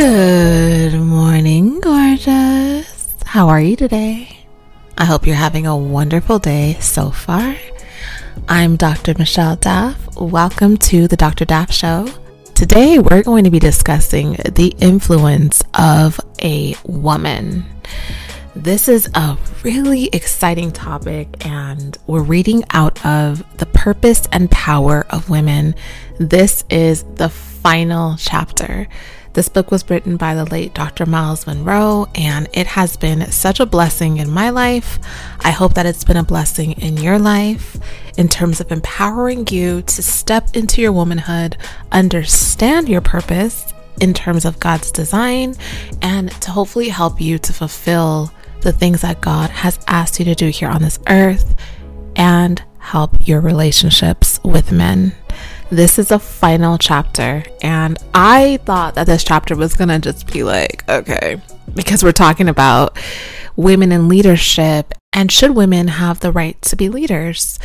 Good morning, gorgeous. How are you today? I hope you're having a wonderful day so far. I'm Dr. Michelle Daf. Welcome to the Dr. Daf Show. Today, we're going to be discussing the influence of a woman. This is a really exciting topic, and we're reading out of The Purpose and Power of Women. This is the final chapter. This book was written by the late Dr. Myles Munroe, and it has been such a blessing in my life. I hope that it's been a blessing in your life in terms of empowering you to step into your womanhood, understand your purpose in terms of God's design, and to hopefully help you to fulfill the things that God has asked you to do here on this earth and help your relationships with men. This is a final chapter, and I thought that this chapter was gonna just be like, okay, because we're talking about women in leadership and should women have the right to be leaders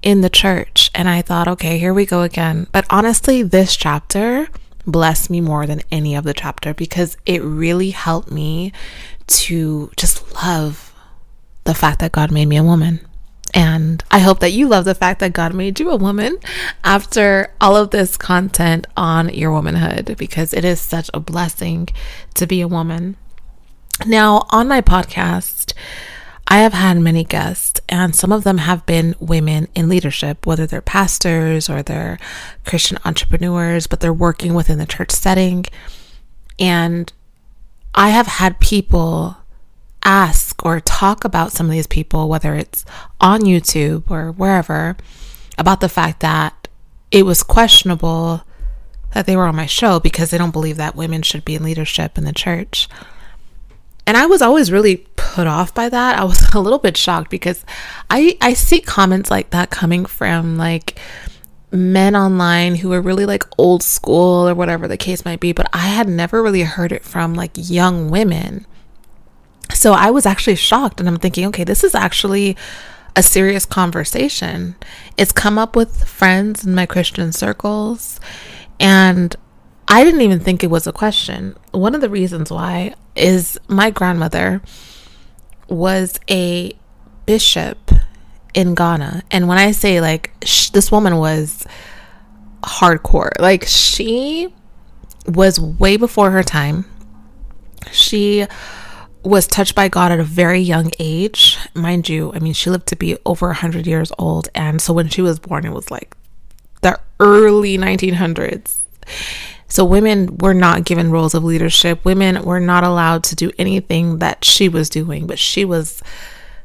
in the church. And I thought, okay, here we go again. But honestly, this chapter blessed me more than any of the chapter because it really helped me to just love the fact that God made me a woman. And I hope that you love the fact that God made you a woman after all of this content on your womanhood because it is such a blessing to be a woman. Now, on my podcast, I have had many guests, and some of them have been women in leadership, whether they're pastors or they're Christian entrepreneurs, but they're working within the church setting. And I have had people ask or talk about some of these people, whether it's on YouTube or wherever, about the fact that it was questionable that they were on my show because they don't believe that women should be in leadership in the church. And I was always really put off by that. I was a little bit shocked because I I see comments like that coming from like men online who are really like old school or whatever the case might be, but I had never really heard it from like young women. So I was actually shocked and I'm thinking, okay, this is actually a serious conversation. It's come up with friends in my Christian circles and I didn't even think it was a question. One of the reasons why is my grandmother was a bishop in Ghana. And when I say like sh- this woman was hardcore, like she was way before her time. She was touched by God at a very young age. Mind you, I mean, she lived to be over 100 years old. And so when she was born, it was like the early 1900s. So women were not given roles of leadership. Women were not allowed to do anything that she was doing, but she was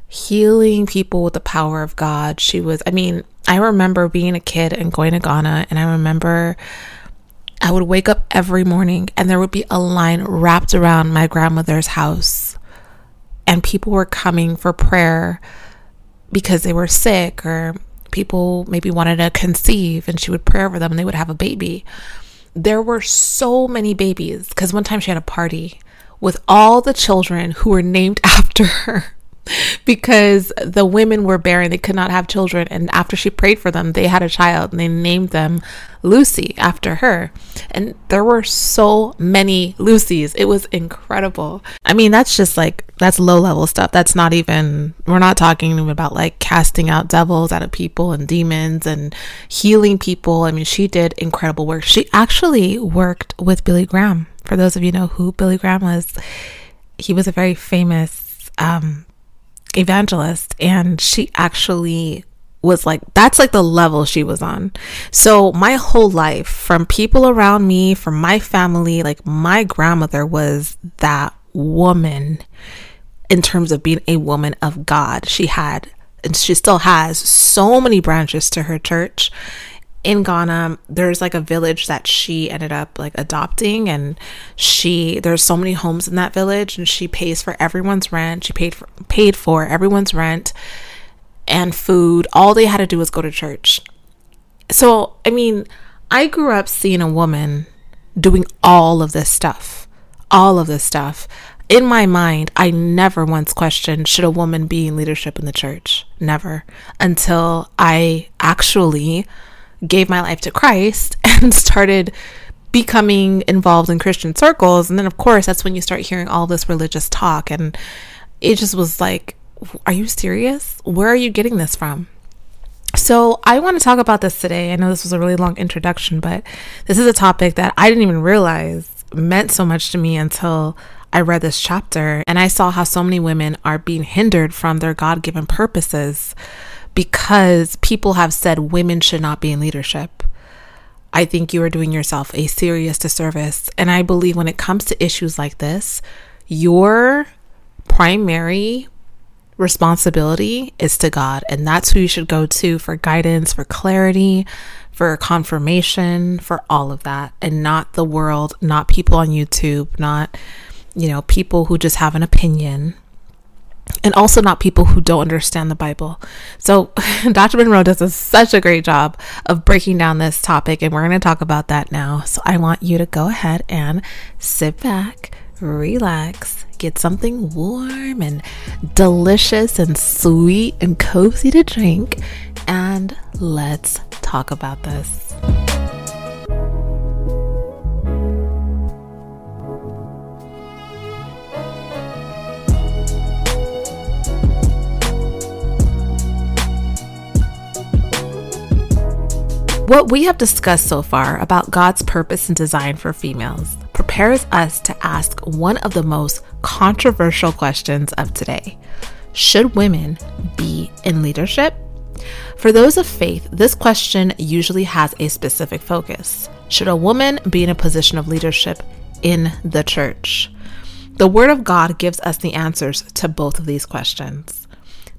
healing people with the power of God. She was, I mean, I remember being a kid and going to Ghana, and I remember I would wake up every morning and there would be a line wrapped around my grandmother's house, and people were coming for prayer because they were sick or people maybe wanted to conceive, and she would pray over them and they would have a baby. There were so many babies because one time she had a party with all the children who were named after her because the women were barren. They could not have children. And after she prayed for them they had a child and they named them lucy after her. And there were so many lucys. It was incredible. I mean that's just like that's low level stuff. That's not even we're not talking about like casting out devils out of people and demons and healing people. I mean she did incredible work. She actually worked with billy graham. For those of you know who billy graham was he was a very famous um, evangelist and she actually was like that's like the level she was on. So my whole life from people around me, from my family, like my grandmother was that woman in terms of being a woman of God. She had and she still has so many branches to her church in Ghana, there's like a village that she ended up like adopting, and she there's so many homes in that village, and she pays for everyone's rent. She paid for paid for everyone's rent and food. All they had to do was go to church. So I mean, I grew up seeing a woman doing all of this stuff, all of this stuff. In my mind, I never once questioned should a woman be in leadership in the church? Never. Until I actually gave my life to Christ and started becoming involved in Christian circles. And then, of course, that's when you start hearing all this religious talk. And it just was like, are you serious? Where are you getting this from? So, I want to talk about this today. I know this was a really long introduction, but this is a topic that I didn't even realize meant so much to me until I read this chapter and I saw how so many women are being hindered from their God given purposes because people have said women should not be in leadership. I think you are doing yourself a serious disservice. And I believe when it comes to issues like this, your primary responsibility is to God. And that's who you should go to for guidance, for clarity, for confirmation, for all of that, and not the world, not people on YouTube, not, you know, people who just have an opinion. And also not people who don't understand the Bible. So, Dr. Munroe does a, such a great job of breaking down this topic, and we're going to talk about that now. So, I want you to go ahead and sit back, relax, get something warm and delicious and sweet and cozy to drink, and let's talk about this. What we have discussed so far about God's purpose and design for females prepares us to ask one of the most controversial questions of today Should women be in leadership? For those of faith, this question usually has a specific focus. Should a woman be in a position of leadership in the church? The Word of God gives us the answers to both of these questions.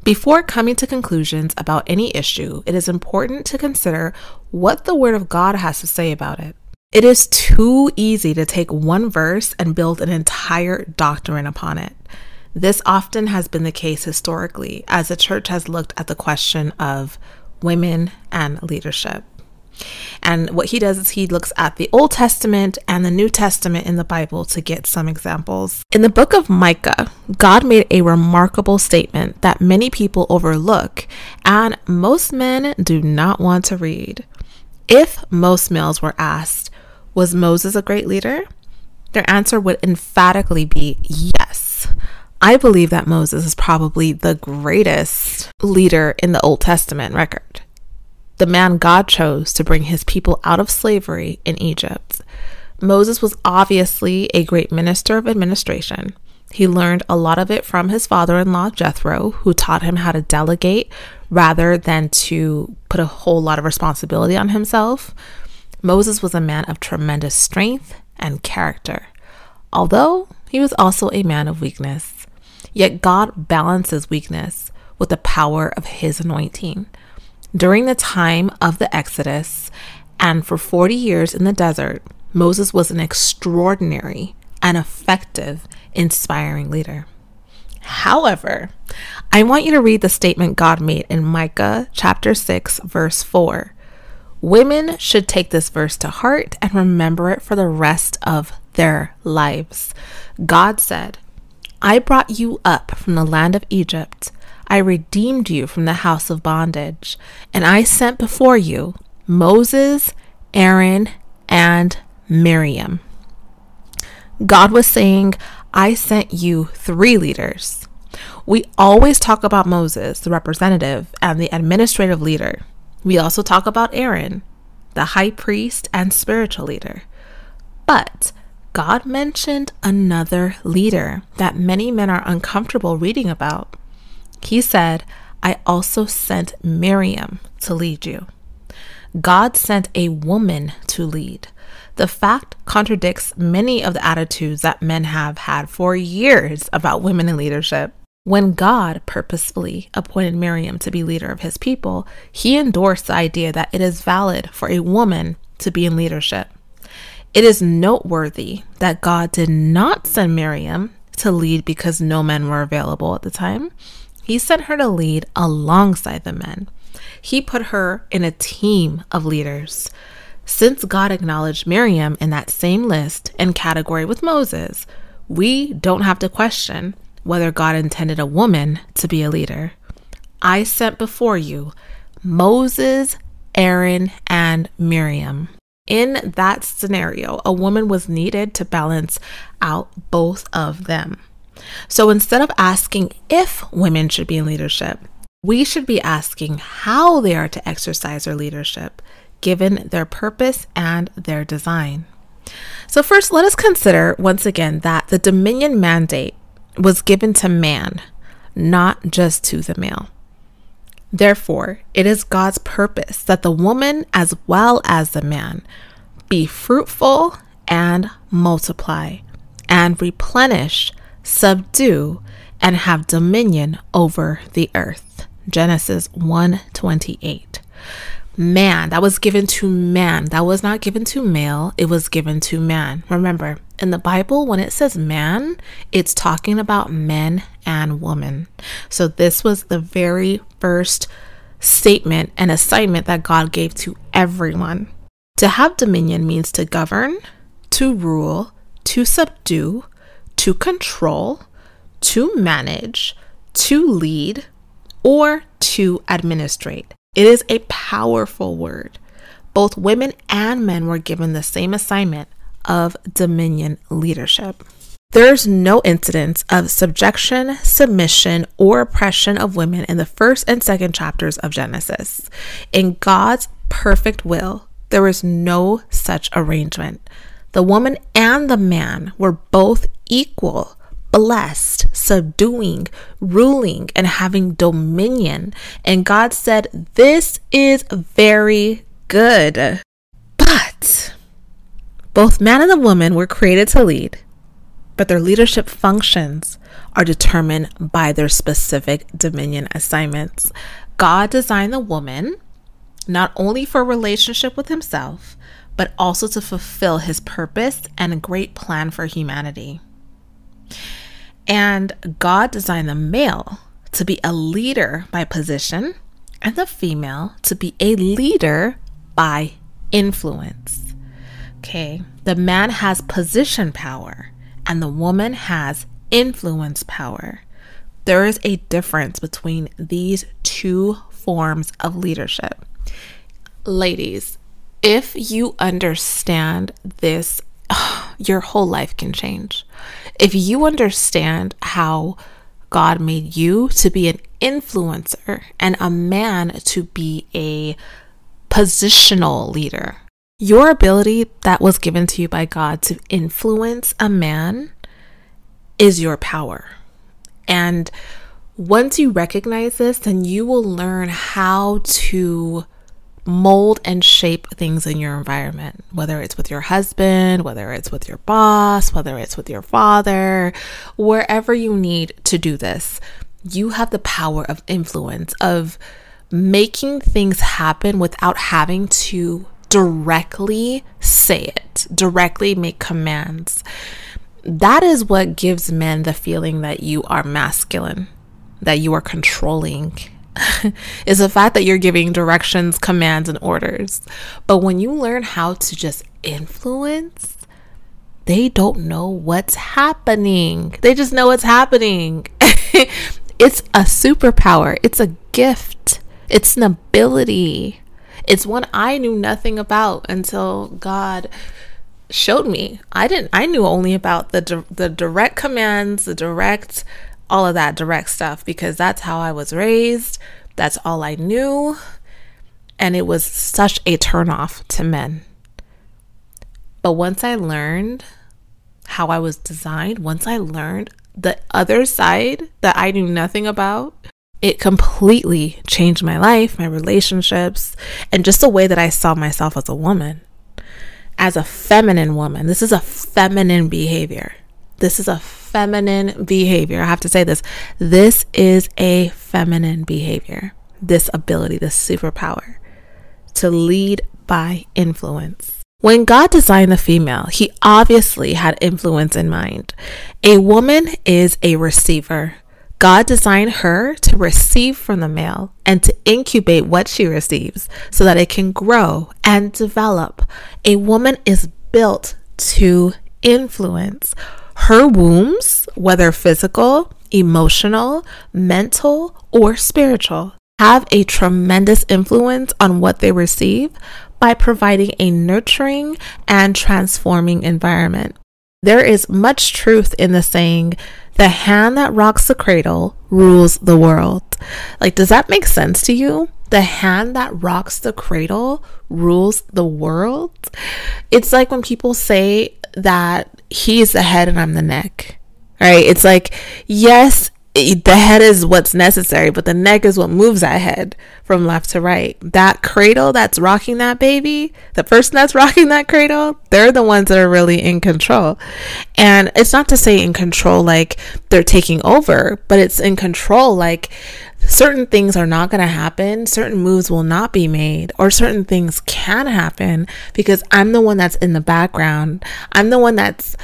Before coming to conclusions about any issue, it is important to consider what the Word of God has to say about it. It is too easy to take one verse and build an entire doctrine upon it. This often has been the case historically as the church has looked at the question of women and leadership. And what he does is he looks at the Old Testament and the New Testament in the Bible to get some examples. In the book of Micah, God made a remarkable statement that many people overlook and most men do not want to read. If most males were asked, Was Moses a great leader? Their answer would emphatically be yes. I believe that Moses is probably the greatest leader in the Old Testament record the man God chose to bring his people out of slavery in Egypt. Moses was obviously a great minister of administration. He learned a lot of it from his father in law, Jethro, who taught him how to delegate rather than to put a whole lot of responsibility on himself. Moses was a man of tremendous strength and character, although he was also a man of weakness. Yet God balances weakness with the power of his anointing. During the time of the Exodus and for 40 years in the desert, Moses was an extraordinary and effective, inspiring leader. However, I want you to read the statement God made in Micah chapter 6, verse 4. Women should take this verse to heart and remember it for the rest of their lives. God said, I brought you up from the land of Egypt I redeemed you from the house of bondage, and I sent before you Moses, Aaron, and Miriam. God was saying, I sent you three leaders. We always talk about Moses, the representative, and the administrative leader. We also talk about Aaron, the high priest and spiritual leader. But God mentioned another leader that many men are uncomfortable reading about. He said, I also sent Miriam to lead you. God sent a woman to lead. The fact contradicts many of the attitudes that men have had for years about women in leadership. When God purposefully appointed Miriam to be leader of his people, he endorsed the idea that it is valid for a woman to be in leadership. It is noteworthy that God did not send Miriam to lead because no men were available at the time. He sent her to lead alongside the men. He put her in a team of leaders. Since God acknowledged Miriam in that same list and category with Moses, we don't have to question whether God intended a woman to be a leader. I sent before you Moses, Aaron, and Miriam. In that scenario, a woman was needed to balance out both of them. So instead of asking if women should be in leadership, we should be asking how they are to exercise their leadership, given their purpose and their design. So, first, let us consider once again that the dominion mandate was given to man, not just to the male. Therefore, it is God's purpose that the woman as well as the man be fruitful and multiply and replenish, subdue, and have dominion over the earth. Genesis 1:28 man. That was given to man. That was not given to male. It was given to man. Remember, in the Bible, when it says man, it's talking about men and women. So this was the very first statement and assignment that God gave to everyone. To have dominion means to govern, to rule, to subdue, to control, to manage, to lead, or to administrate. It is a powerful word. Both women and men were given the same assignment of dominion leadership. There's no incidence of subjection, submission, or oppression of women in the first and second chapters of Genesis. In God's perfect will, there is no such arrangement. The woman and the man were both equal blessed, subduing, ruling, and having dominion. And God said, This is very good. But both man and the woman were created to lead, but their leadership functions are determined by their specific dominion assignments. God designed the woman not only for relationship with himself, but also to fulfill his purpose and a great plan for humanity. And God designed the male to be a leader by position and the female to be a leader by influence. Okay, the man has position power and the woman has influence power. There is a difference between these two forms of leadership. Ladies, if you understand this, your whole life can change. If you understand how God made you to be an influencer and a man to be a positional leader, your ability that was given to you by God to influence a man is your power. And once you recognize this, then you will learn how to mold and shape things in your environment, whether it's with your husband, whether it's with your boss, whether it's with your father, wherever you need to do this. You have the power of influence, of making things happen without having to directly say it, directly make commands. That is what gives men the feeling that you are masculine, that you are controlling, is the fact that you're giving directions, commands, and orders. But when you learn how to just influence, they don't know what's happening. They just know what's happening. it's a superpower, it's a gift, it's an ability. It's one I knew nothing about until God showed me. I didn't I knew only about the the direct commands, the direct all of that direct stuff because that's how I was raised. That's all I knew. And it was such a turnoff to men. But once I learned how I was designed, once I learned the other side that I knew nothing about, it completely changed my life, my relationships, and just the way that I saw myself as a woman. As a feminine woman, this is a feminine behavior. This is a feminine behavior. I have to say this. This is a feminine behavior. This ability, this superpower to lead by influence. When God designed the female, he obviously had influence in mind. A woman is a receiver. God designed her to receive from the male and to incubate what she receives so that it can grow and develop. A woman is built to influence her wombs, whether physical, emotional, mental, or spiritual, have a tremendous influence on what they receive by providing a nurturing and transforming environment. There is much truth in the saying, the hand that rocks the cradle rules the world. Like, does that make sense to you? The hand that rocks the cradle rules the world. It's like when people say that he's the head and I'm the neck, right? It's like, yes, the head is what's necessary, but the neck is what moves that head from left to right. That cradle that's rocking that baby, the person that's rocking that cradle, they're the ones that are really in control. And it's not to say in control like they're taking over, but it's in control like certain things are not going to happen, certain moves will not be made, or certain things can happen because I'm the one that's in the background. I'm the one that's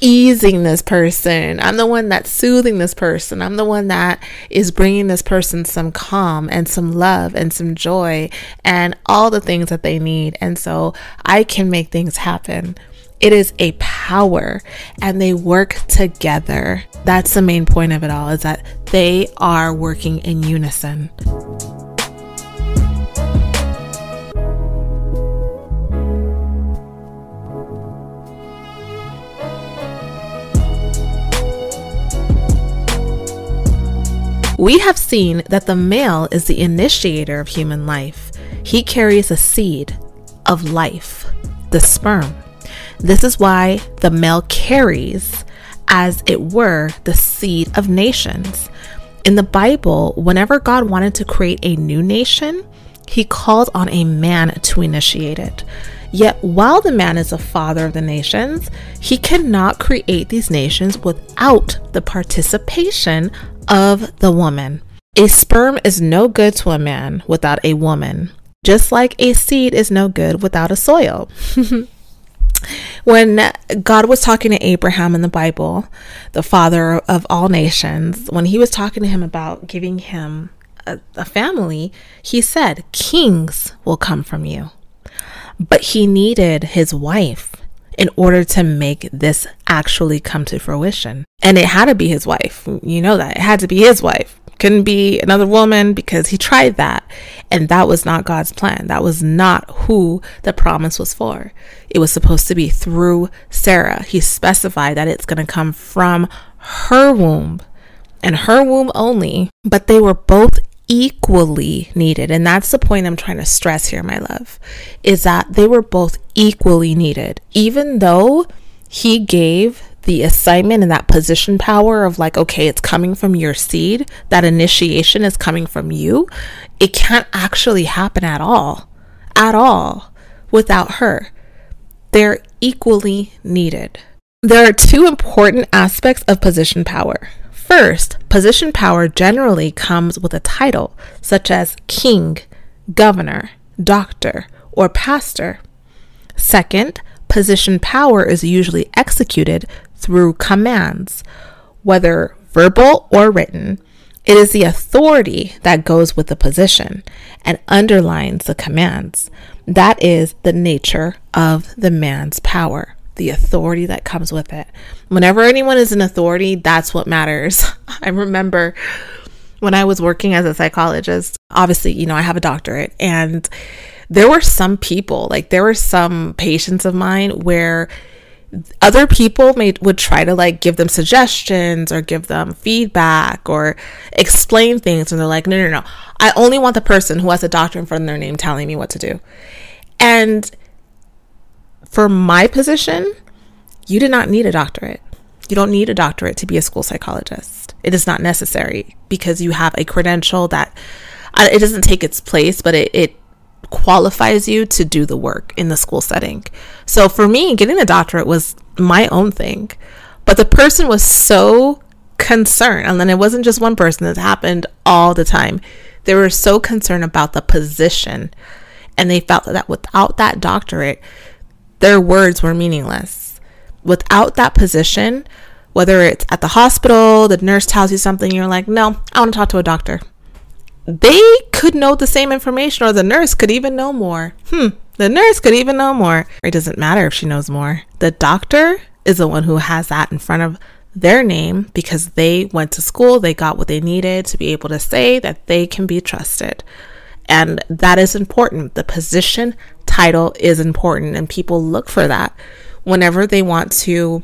easing this person. I'm the one that's soothing this person. I'm the one that is bringing this person some calm and some love and some joy and all the things that they need. And so I can make things happen. It is a power and they work together. That's the main point of it all is that they are working in unison. We have seen that the male is the initiator of human life. He carries a seed of life, the sperm. This is why the male carries, as it were, the seed of nations. In the Bible, whenever God wanted to create a new nation, he called on a man to initiate it. Yet, while the man is the father of the nations, he cannot create these nations without the participation of the woman. A sperm is no good to a man without a woman, just like a seed is no good without a soil. when God was talking to Abraham in the Bible, the father of all nations, when he was talking to him about giving him a, a, family, he said, Kings will come from you. But he needed his wife in order to make this actually come to fruition. And it had to be his wife. You know that. It had to be his wife. Couldn't be another woman because he tried that. And that was not God's plan. That was not who the promise was for. It was supposed to be through Sarah. He specified that it's going to come from her womb and her womb only. But they were both equally needed. And that's the point I'm trying to stress here, my love, is that they were both equally needed. Even though he gave the assignment and that position power of like, okay, it's coming from your seed, that initiation is coming from you, it can't actually happen at all, at all, without her. They're equally needed. There are two important aspects of position power. First, position power generally comes with a title, such as king, governor, doctor, or pastor. Second, position power is usually executed through commands, whether verbal or written. It is the authority that goes with the position and underlines the commands. That is the nature of the man's power the authority that comes with it. Whenever anyone is an authority, that's what matters. I remember when I was working as a psychologist, obviously, you know, I have a doctorate, and there were some people, like, there were some patients of mine where other people may would try to like give them suggestions or give them feedback or explain things and they're like no no no i only want the person who has a doctor in front of their name telling me what to do and for my position, you did not need a doctorate. You don't need a doctorate to be a school psychologist. It is not necessary because you have a credential that uh, it doesn't take its place, but it, it qualifies you to do the work in the school setting. So for me, getting a doctorate was my own thing. But the person was so concerned, and then it wasn't just one person, it happened all the time. They were so concerned about the position, and they felt that without that doctorate, their words were meaningless. Without that position, whether it's at the hospital, the nurse tells you something, you're like, no, I want to talk to a doctor. They could know the same information, or the nurse could even know more. Hmm, the nurse could even know more. It doesn't matter if she knows more. The doctor is the one who has that in front of their name because they went to school, they got what they needed to be able to say that they can be trusted. And that is important. The position title is important, and people look for that whenever they want to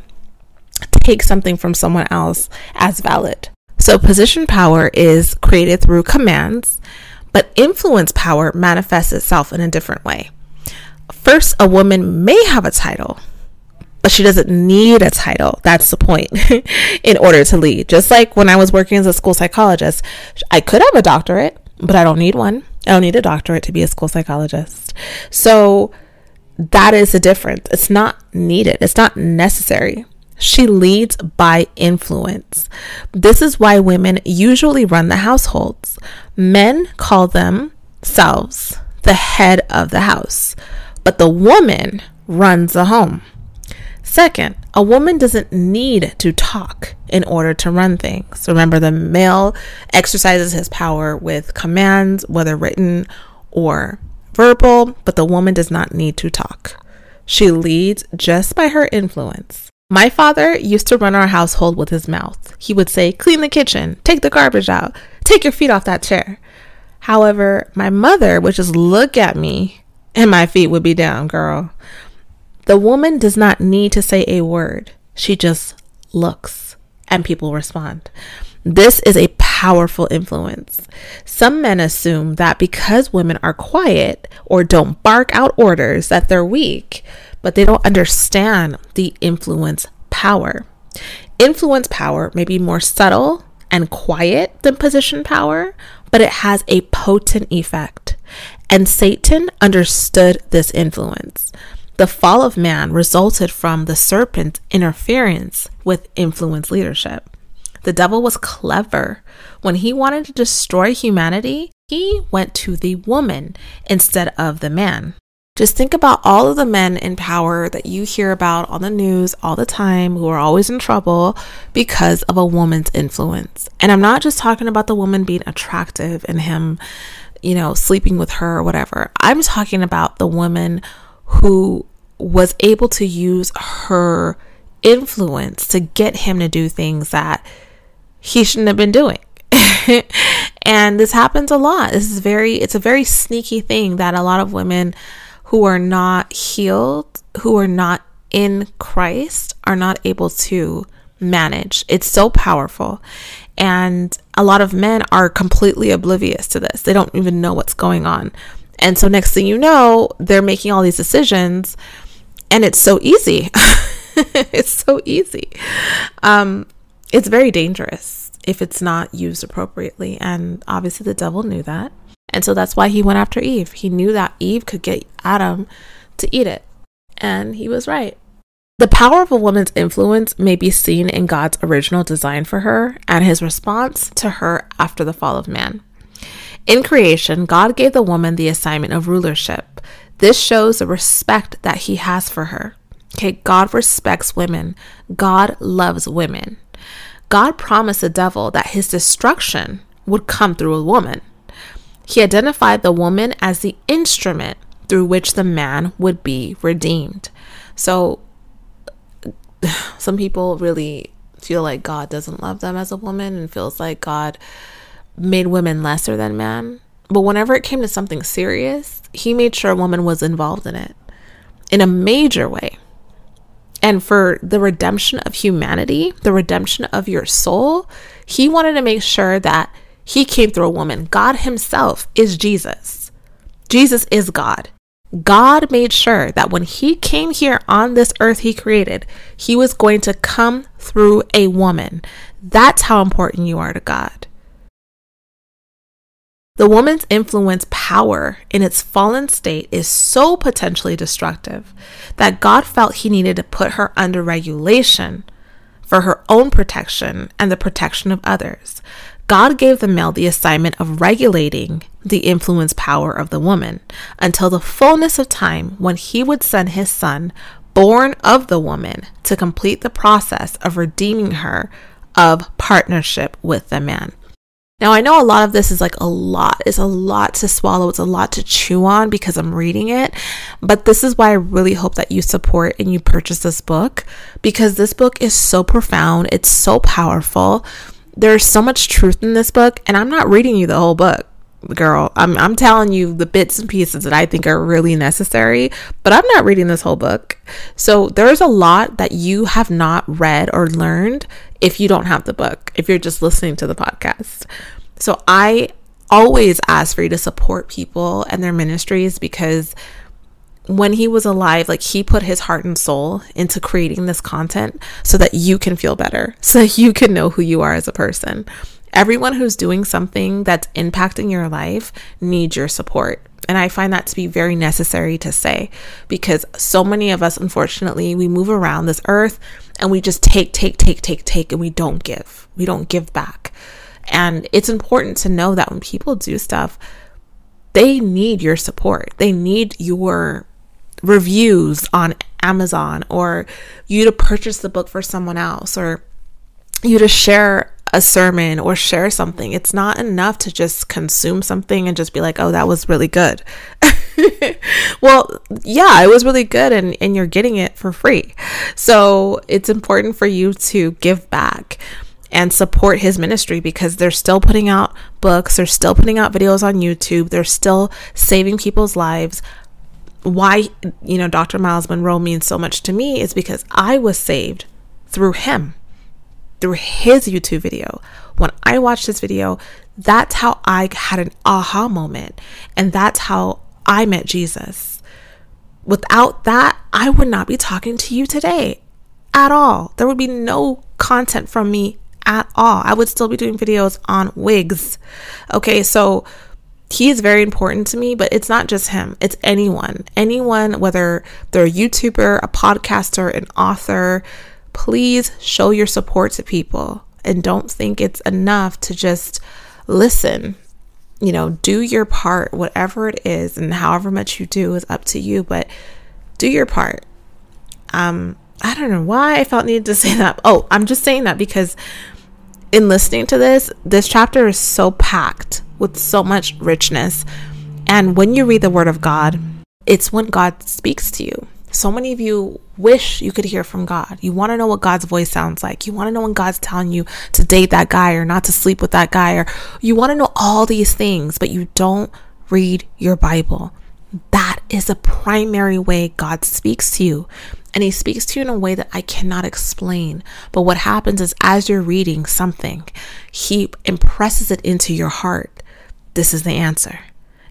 take something from someone else as valid. So, position power is created through commands, but influence power manifests itself in a different way. First, a woman may have a title, but she doesn't need a title. That's the point in order to lead. Just like when I was working as a school psychologist, I could have a doctorate, but I don't need one. I don't need a doctorate to be a school psychologist. So that is the difference. It's not needed, it's not necessary. She leads by influence. This is why women usually run the households. Men call themselves the head of the house, but the woman runs the home. Second, a woman doesn't need to talk in order to run things. Remember, the male exercises his power with commands, whether written or verbal, but the woman does not need to talk. She leads just by her influence. My father used to run our household with his mouth. He would say, Clean the kitchen, take the garbage out, take your feet off that chair. However, my mother would just look at me and my feet would be down, girl. The woman does not need to say a word, she just looks and people respond. This is a powerful influence. Some men assume that because women are quiet or don't bark out orders that they're weak, but they don't understand the influence power. Influence power may be more subtle and quiet than position power, but it has a potent effect. And Satan understood this influence. The fall of man resulted from the serpent's interference with influence leadership. The devil was clever. When he wanted to destroy humanity, he went to the woman instead of the man. Just think about all of the men in power that you hear about on the news all the time who are always in trouble because of a woman's influence. And I'm not just talking about the woman being attractive and him, you know, sleeping with her or whatever. I'm talking about the woman who was able to use her influence to get him to do things that he shouldn't have been doing. and this happens a lot. This is very it's a very sneaky thing that a lot of women who are not healed, who are not in Christ are not able to manage. It's so powerful. And a lot of men are completely oblivious to this. They don't even know what's going on. And so next thing you know, they're making all these decisions and it's so easy. it's so easy. Um, it's very dangerous if it's not used appropriately. And obviously, the devil knew that. And so that's why he went after Eve. He knew that Eve could get Adam to eat it. And he was right. The power of a woman's influence may be seen in God's original design for her and his response to her after the fall of man. In creation, God gave the woman the assignment of rulership. This shows the respect that he has for her. Okay, God respects women. God loves women. God promised the devil that his destruction would come through a woman. He identified the woman as the instrument through which the man would be redeemed. So, some people really feel like God doesn't love them as a woman and feels like God made women lesser than men. But whenever it came to something serious, he made sure a woman was involved in it in a major way. And for the redemption of humanity, the redemption of your soul, he wanted to make sure that he came through a woman. God himself is Jesus. Jesus is God. God made sure that when he came here on this earth he created, he was going to come through a woman. That's how important you are to God. The woman's influence power in its fallen state is so potentially destructive that God felt he needed to put her under regulation for her own protection and the protection of others. God gave the male the assignment of regulating the influence power of the woman until the fullness of time when he would send his son, born of the woman, to complete the process of redeeming her of partnership with the man. Now, I know a lot of this is like a lot. It's a lot to swallow. It's a lot to chew on because I'm reading it. But this is why I really hope that you support and you purchase this book because this book is so profound. It's so powerful. There's so much truth in this book. And I'm not reading you the whole book girl i'm i'm telling you the bits and pieces that i think are really necessary but i'm not reading this whole book so there's a lot that you have not read or learned if you don't have the book, if you're just listening to the podcast. So I always ask for you to support people and their ministries because when he was alive, like he put his heart and soul into creating this content so that you can feel better, so that you can know who you are as a person. Everyone who's doing something that's impacting your life needs your support. And I find that to be very necessary to say because so many of us, unfortunately, we move around this earth and we just take, take, take, take, take, and we don't give. We don't give back. And it's important to know that when people do stuff, they need your support. They need your reviews on Amazon or you to purchase the book for someone else or you to share a sermon or share something. It's not enough to just consume something and just be like, oh, that was really good. well, yeah, it was really good and, and you're getting it for free. So it's important for you to give back and support his ministry because they're still putting out books, they're still putting out videos on YouTube, they're still saving people's lives. Why, you know, Dr. Myles Munroe means so much to me is because I was saved through him through his YouTube video. When I watched this video, that's how I had an aha moment. And that's how I met Jesus. Without that, I would not be talking to you today at all. There would be no content from me at all. I would still be doing videos on wigs. Okay, so he is very important to me, but it's not just him, it's anyone. Anyone, whether they're a YouTuber, a podcaster, an author, please show your support to people and don't think it's enough to just listen. You know, do your part, whatever it is, and however much you do is up to you, but do your part. Um, I don't know why I felt needed to say that. Oh, I'm just saying that because in listening to this, this chapter is so packed with so much richness. And when you read the Word of God, it's when God speaks to you. So many of you wish you could hear from God. You want to know what God's voice sounds like. You want to know when God's telling you to date that guy or not to sleep with that guy, or you want to know all these things, but you don't read your Bible. That is a primary way God speaks to you. And He speaks to you in a way that I cannot explain. But what happens is, as you're reading something, He impresses it into your heart. This is the answer.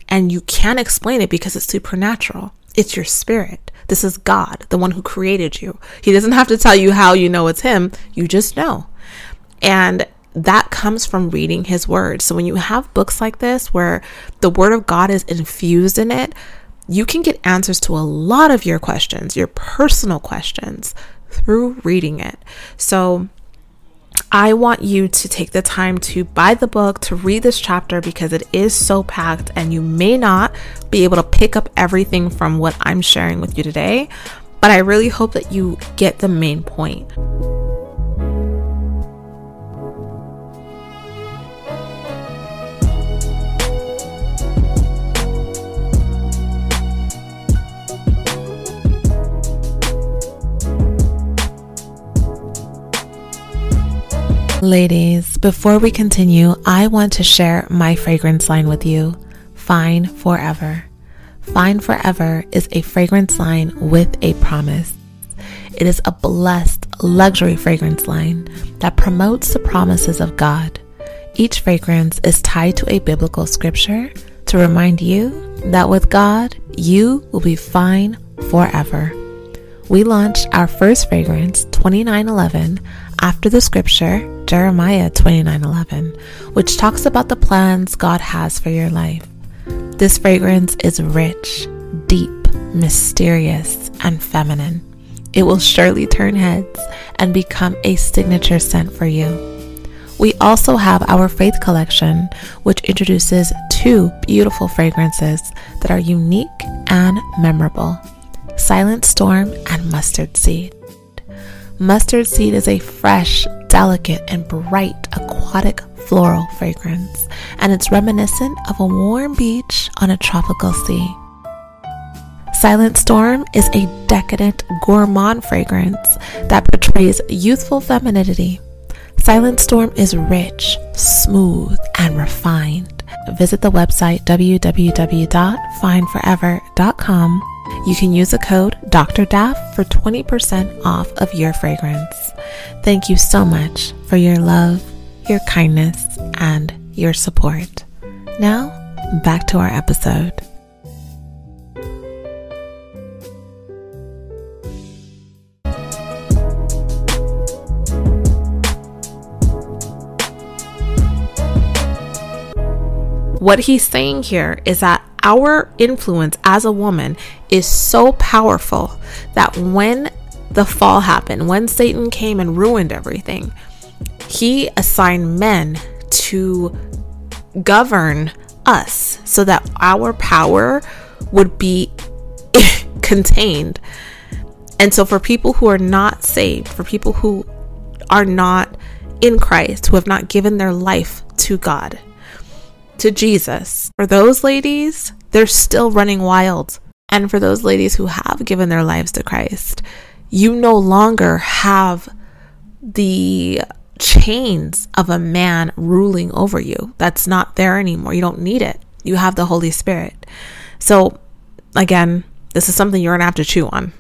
And you can't explain it because it's supernatural. It's your spirit. This is God, the one who created you. He doesn't have to tell you how you know it's Him, you just know. And that comes from reading His Word. So when you have books like this where the Word of God is infused in it, you can get answers to a lot of your questions, your personal questions, through reading it. So I want you to take the time to buy the book, to read this chapter because it is so packed and you may not be able to pick up everything from what I'm sharing with you today. But I really hope that you get the main point. Ladies, before we continue, I want to share my fragrance line with you Fine Forever. Fine Forever is a fragrance line with a promise. It is a blessed luxury fragrance line that promotes the promises of God. Each fragrance is tied to a biblical scripture to remind you that with God, you will be fine forever. We launched our first fragrance, 2911, after the scripture Jeremiah 29:11, which talks about the plans God has for your life. This fragrance is rich, deep, mysterious, and feminine. It will surely turn heads and become a signature scent for you. We also have our Faith Collection, which introduces two beautiful fragrances that are unique and memorable Silent Storm and Mustard Seed. Mustard seed is a fresh, delicate and bright aquatic floral fragrance, and it's reminiscent of a warm beach on a tropical sea. Silent Storm is a decadent gourmand fragrance that portrays youthful femininity. Silent Storm is rich, smooth, and refined. Visit the website www.fineforever.com you can use the code Dr. Daf for 20% off of your fragrance. Thank you so much for your love, your kindness, and your support. Now, back to our episode. What he's saying here is that our influence as a woman is so powerful that when the fall happened, when Satan came and ruined everything, he assigned men to govern us so that our power would be contained. And so, for people who are not saved, for people who are not in Christ, who have not given their life to God, to Jesus. For those ladies, they're still running wild. And for those ladies who have given their lives to Christ, you no longer have the chains of a man ruling over you. That's not there anymore. You don't need it. You have the Holy Spirit. So, again, this is something you're going to have to chew on.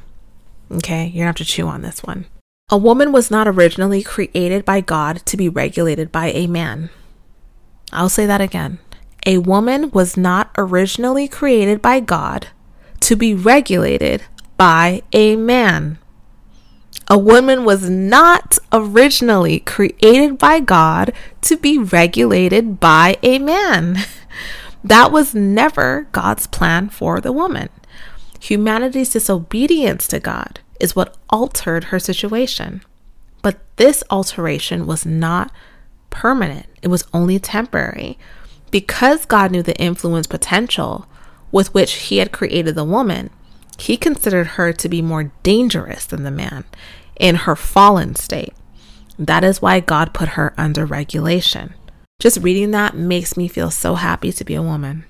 Okay? You're going to have to chew on this one. A woman was not originally created by God to be regulated by a man. I'll say that again. A woman was not originally created by God to be regulated by a man. A woman was not originally created by God to be regulated by a man. That was never God's plan for the woman. Humanity's disobedience to God is what altered her situation. But this alteration was not permanent, it was only temporary. Because God knew the influence potential with which He had created the woman, He considered her to be more dangerous than the man in her fallen state. That is why God put her under regulation. Just reading that makes me feel so happy to be a woman.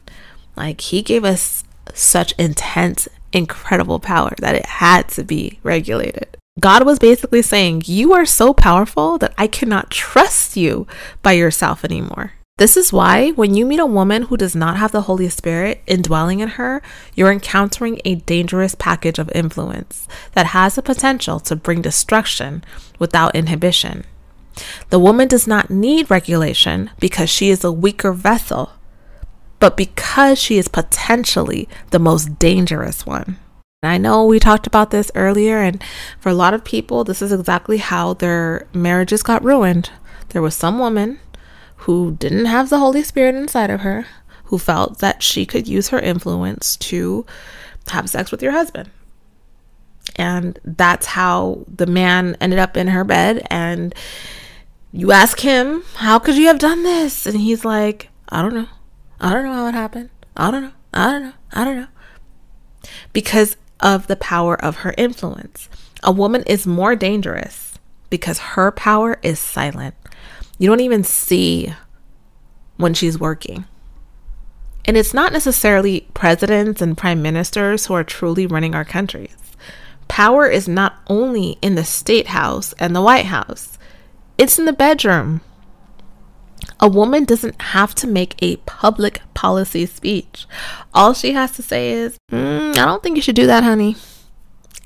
Like, He gave us such intense, incredible power that it had to be regulated. God was basically saying, You are so powerful that I cannot trust you by yourself anymore. This is why, when you meet a woman who does not have the Holy Spirit indwelling in her, you're encountering a dangerous package of influence that has the potential to bring destruction without inhibition. The woman does not need regulation because she is a weaker vessel, but because she is potentially the most dangerous one. I know we talked about this earlier, and for a lot of people, this is exactly how their marriages got ruined. There was some woman who didn't have the Holy Spirit inside of her, who felt that she could use her influence to have sex with your husband. And that's how the man ended up in her bed. And you ask him, How could you have done this? And he's like, I don't know. I don't know how it happened. I don't know. I don't know. I don't know. Because of the power of her influence. A woman is more dangerous because her power is silent. You don't even see when she's working. And it's not necessarily presidents and prime ministers who are truly running our countries. Power is not only in the state house and the White House, it's in the bedroom. A woman doesn't have to make a public policy speech. All she has to say is, mm, I don't think you should do that, honey.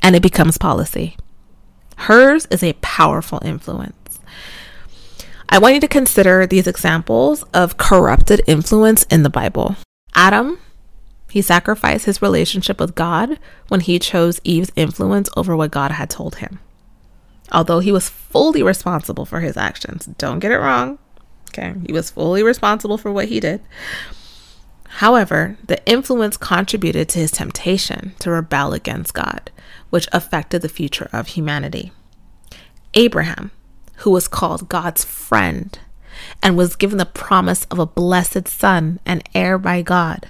And it becomes policy. Hers is a powerful influence. I want you to consider these examples of corrupted influence in the Bible. Adam, he sacrificed his relationship with God when he chose Eve's influence over what God had told him. Although he was fully responsible for his actions, don't get it wrong. Okay, he was fully responsible for what he did. However, the influence contributed to his temptation to rebel against God, which affected the future of humanity. Abraham, who was called God's friend and was given the promise of a blessed son and heir by God,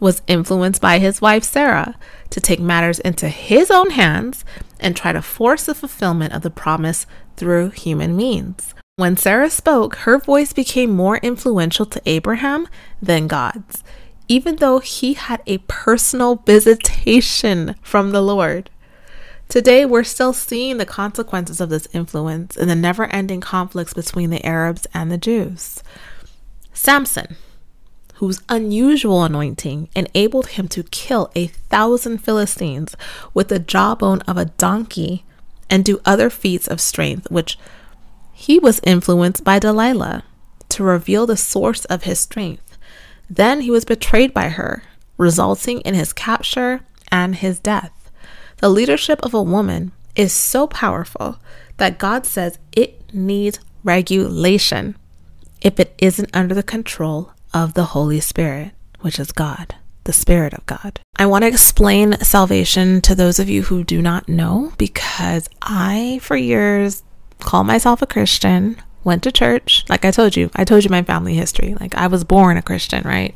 was influenced by his wife Sarah to take matters into his own hands and try to force the fulfillment of the promise through human means. When Sarah spoke, her voice became more influential to Abraham than God's, even though he had a personal visitation from the Lord. Today, we're still seeing the consequences of this influence in the never ending conflicts between the Arabs and the Jews. Samson, whose unusual anointing enabled him to kill a thousand Philistines with the jawbone of a donkey and do other feats of strength, which he was influenced by Delilah to reveal the source of his strength. Then he was betrayed by her, resulting in his capture and his death. The leadership of a woman is so powerful that God says it needs regulation if it isn't under the control of the Holy Spirit, which is God, the Spirit of God. I want to explain salvation to those of you who do not know because I, for years, call myself a Christian, went to church. Like I told you, I told you my family history. Like I was born a Christian, right?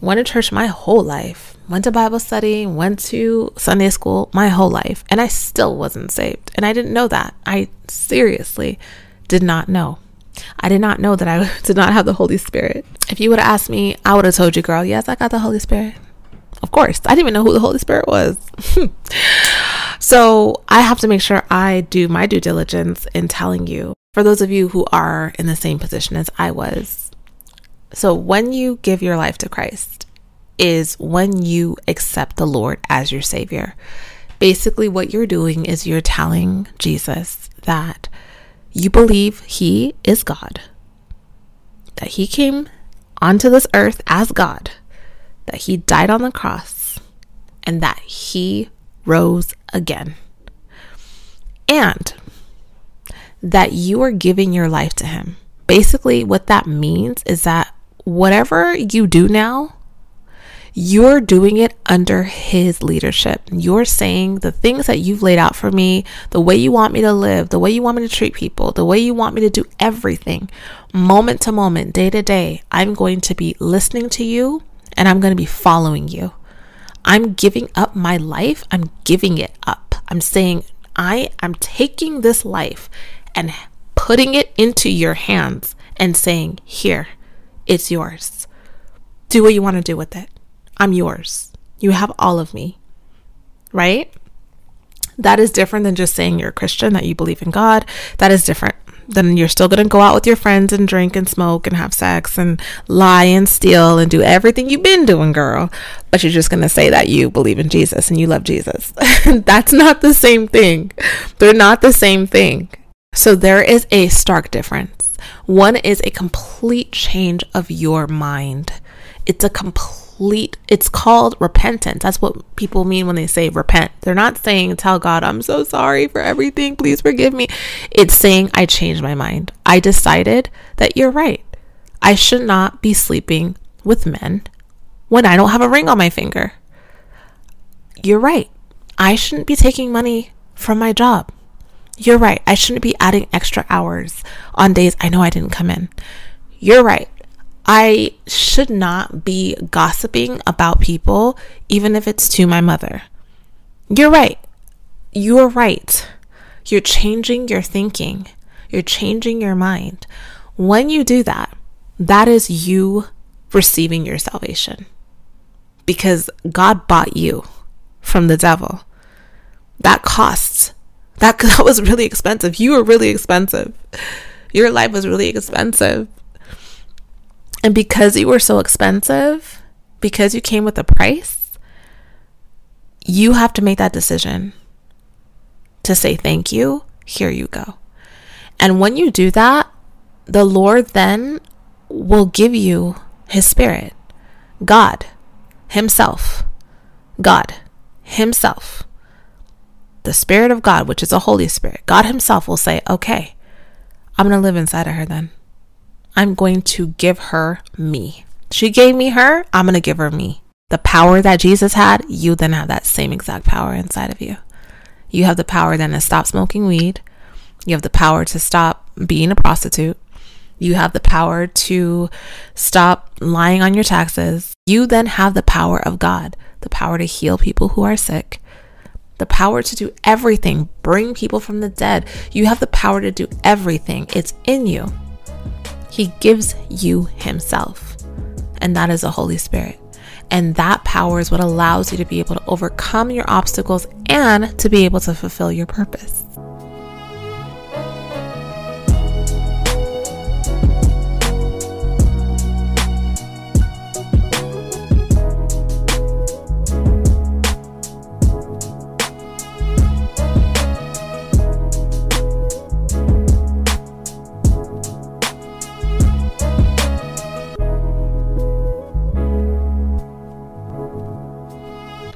Went to church my whole life, went to Bible study, went to Sunday school my whole life, and I still wasn't saved. And I didn't know that. I seriously did not know. I did not know that I did not have the Holy Spirit. If you would have asked me, I would have told you, girl, yes, I got the Holy Spirit. Of course, I didn't even know who the Holy Spirit was. so I have to make sure I do my due diligence in telling you, for those of you who are in the same position as I was. So when you give your life to Christ, is when you accept the Lord as your Savior. Basically, what you're doing is you're telling Jesus that you believe He is God, that He came onto this earth as God that he died on the cross and that he rose again. And that you are giving your life to him. Basically, what that means is that whatever you do now, you're doing it under his leadership. You're saying the things that you've laid out for me, the way you want me to live, the way you want me to treat people, the way you want me to do everything, moment to moment, day to day. I'm going to be listening to you and I'm going to be following you. I'm giving up my life. I'm giving it up. I'm saying, I am taking this life and putting it into your hands and saying, Here, it's yours. Do what you want to do with it. I'm yours. You have all of me. Right? That is different than just saying you're a Christian, that you believe in God. That is different then you're still going to go out with your friends and drink and smoke and have sex and lie and steal and do everything you've been doing, girl. But you're just going to say that you believe in Jesus and you love Jesus. That's not the same thing. They're not the same thing. So there is a stark difference. One is a complete change of your mind. It's a complete complete it's called repentance. That's what people mean when they say repent. They're not saying tell god i'm so sorry for everything. Please forgive me. It's saying i changed my mind. I decided that you're right. I should not be sleeping with men when i don't have a ring on my finger. You're right. I shouldn't be taking money from my job. You're right. I shouldn't be adding extra hours on days i know i didn't come in. You're right I should not be gossiping about people, even if it's to my mother. You're right. You're right. You're changing your thinking, you're changing your mind. When you do that, that is you receiving your salvation because God bought you from the devil. That costs. That, that was really expensive. You were really expensive. Your life was really expensive. And because you were so expensive, because you came with a price, you have to make that decision to say thank you. Here you go. And when you do that, the Lord then will give you His Spirit, God Himself, God Himself, the Spirit of God, which is the Holy Spirit. God Himself will say, okay, I'm going to live inside of her then. I'm going to give her me. She gave me her, I'm going to give her me. The power that Jesus had, you then have that same exact power inside of you. You have the power then to stop smoking weed. You have the power to stop being a prostitute. You have the power to stop lying on your taxes. You then have the power of God, the power to heal people who are sick, the power to do everything, bring people from the dead. You have the power to do everything. It's in you. He gives you Himself, and that is the Holy Spirit. And that power is what allows you to be able to overcome your obstacles and to be able to fulfill your purpose.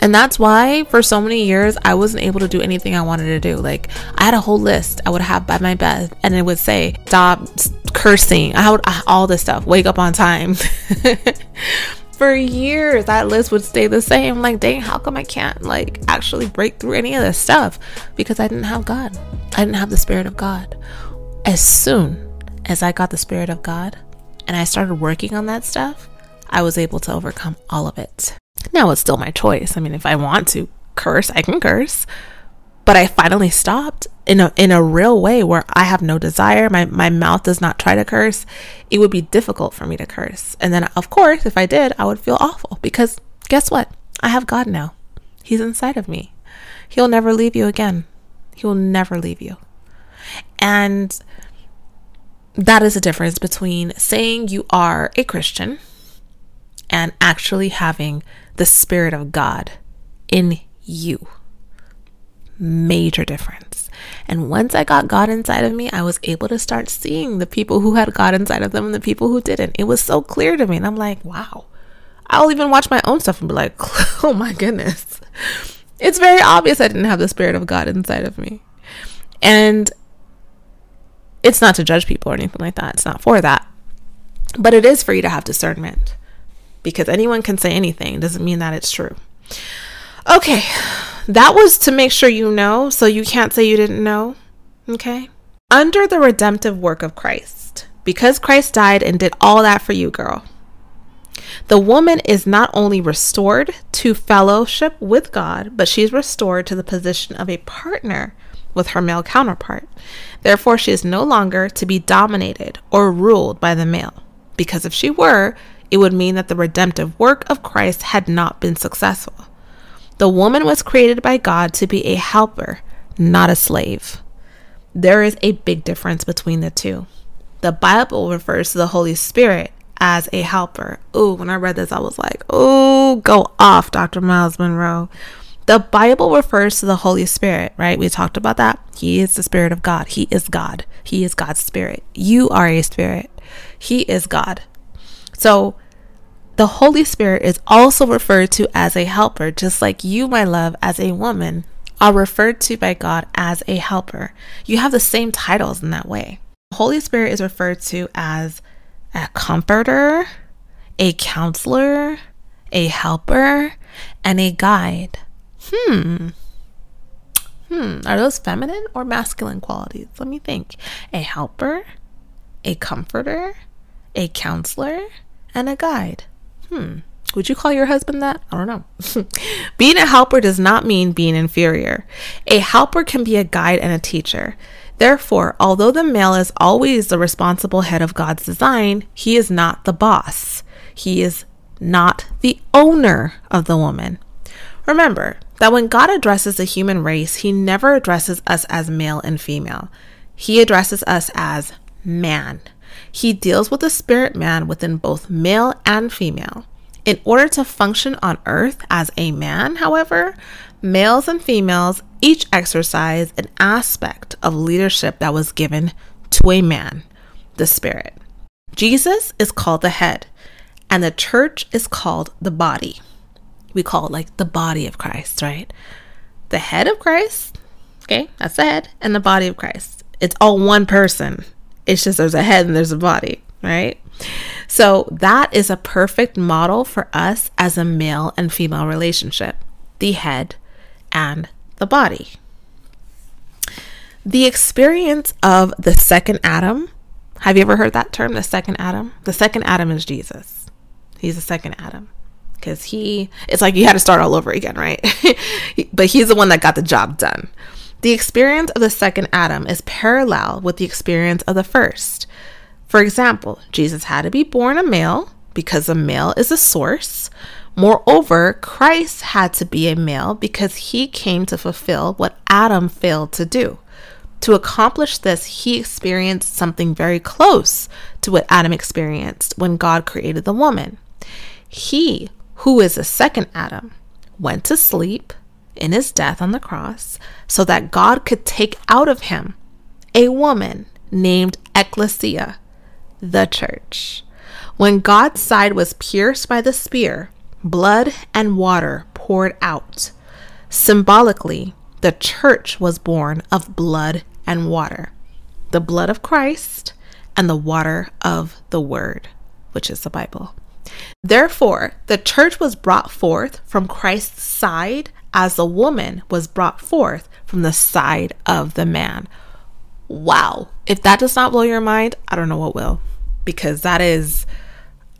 And that's why for so many years I wasn't able to do anything I wanted to do. Like I had a whole list I would have by my bed and it would say stop cursing. I would all this stuff. Wake up on time. for years that list would stay the same. like, dang, how come I can't like actually break through any of this stuff? Because I didn't have God. I didn't have the Spirit of God. As soon as I got the Spirit of God and I started working on that stuff, I was able to overcome all of it. Now it's still my choice. I mean, if I want to curse, I can curse. But I finally stopped in a in a real way where I have no desire. My my mouth does not try to curse. It would be difficult for me to curse. And then of course, if I did, I would feel awful because guess what? I have God now. He's inside of me. He'll never leave you again. He will never leave you. And that is the difference between saying you are a Christian and actually having the Spirit of God in you. Major difference. And once I got God inside of me, I was able to start seeing the people who had God inside of them and the people who didn't. It was so clear to me. And I'm like, wow. I'll even watch my own stuff and be like, oh my goodness. It's very obvious I didn't have the Spirit of God inside of me. And it's not to judge people or anything like that. It's not for that. But it is for you to have discernment because anyone can say anything doesn't mean that it's true. Okay, that was to make sure you know, so you can't say you didn't know. Okay? Under the redemptive work of Christ, because Christ died and did all that for you, girl, the woman is not only restored to fellowship with God, but she's restored to the position of a partner with her male counterpart. Therefore, she is no longer to be dominated or ruled by the male, because if she were, it would mean that the redemptive work of Christ had not been successful. The woman was created by God to be a helper, not a slave. There is a big difference between the two. The Bible refers to the Holy Spirit as a helper. Oh, when I read this, I was like, oh, go off, Dr. Myles Munroe. The Bible refers to the Holy Spirit, right? We talked about that. He is the Spirit of God. He is God. He is God's Spirit. You are a Spirit. He is God. So the Holy Spirit is also referred to as a helper, just like you, my love, as a woman, are referred to by God as a helper. You have the same titles in that way. Holy Spirit is referred to as a comforter, a counselor, a helper, and a guide. Hmm. Hmm. Are those feminine or masculine qualities? Let me think. A helper, a comforter, a counselor, and a guide. Hmm. Would you call your husband that? I don't know. being a helper does not mean being inferior. A helper can be a guide and a teacher. Therefore, although the male is always the responsible head of God's design, he is not the boss. He is not the owner of the woman. Remember that when God addresses the human race, he never addresses us as male and female. He addresses us as man. He deals with the spirit man within both male and female. In order to function on earth as a man, however, males and females each exercise an aspect of leadership that was given to a man, the spirit. Jesus is called the head, and the church is called the body. We call it like the body of Christ, right? The head of Christ, okay, that's the head, and the body of Christ. It's all one person. It's just there's a head and there's a body, right? So that is a perfect model for us as a male and female relationship the head and the body. The experience of the second Adam. Have you ever heard that term, the second Adam? The second Adam is Jesus. He's the second Adam. because he, it's like you had to start all over again, right? but he's the one that got the job done. The experience of the second Adam is parallel with the experience of the first. For example, Jesus had to be born a male because a male is a source. Moreover, Christ had to be a male because he came to fulfill what Adam failed to do. To accomplish this, he experienced something very close to what Adam experienced when God created the woman. He, who is the second Adam, went to sleep in his death on the cross so that God could take out of him a woman named Ecclesia, the church. When God's side was pierced by the spear, blood and water poured out. Symbolically, the church was born of blood and water the blood of Christ and the water of the Word, which is the Bible. Therefore, the church was brought forth from Christ's side as the woman was brought forth from the side of the man. Wow. If that does not blow your mind, I don't know what will. Because that is,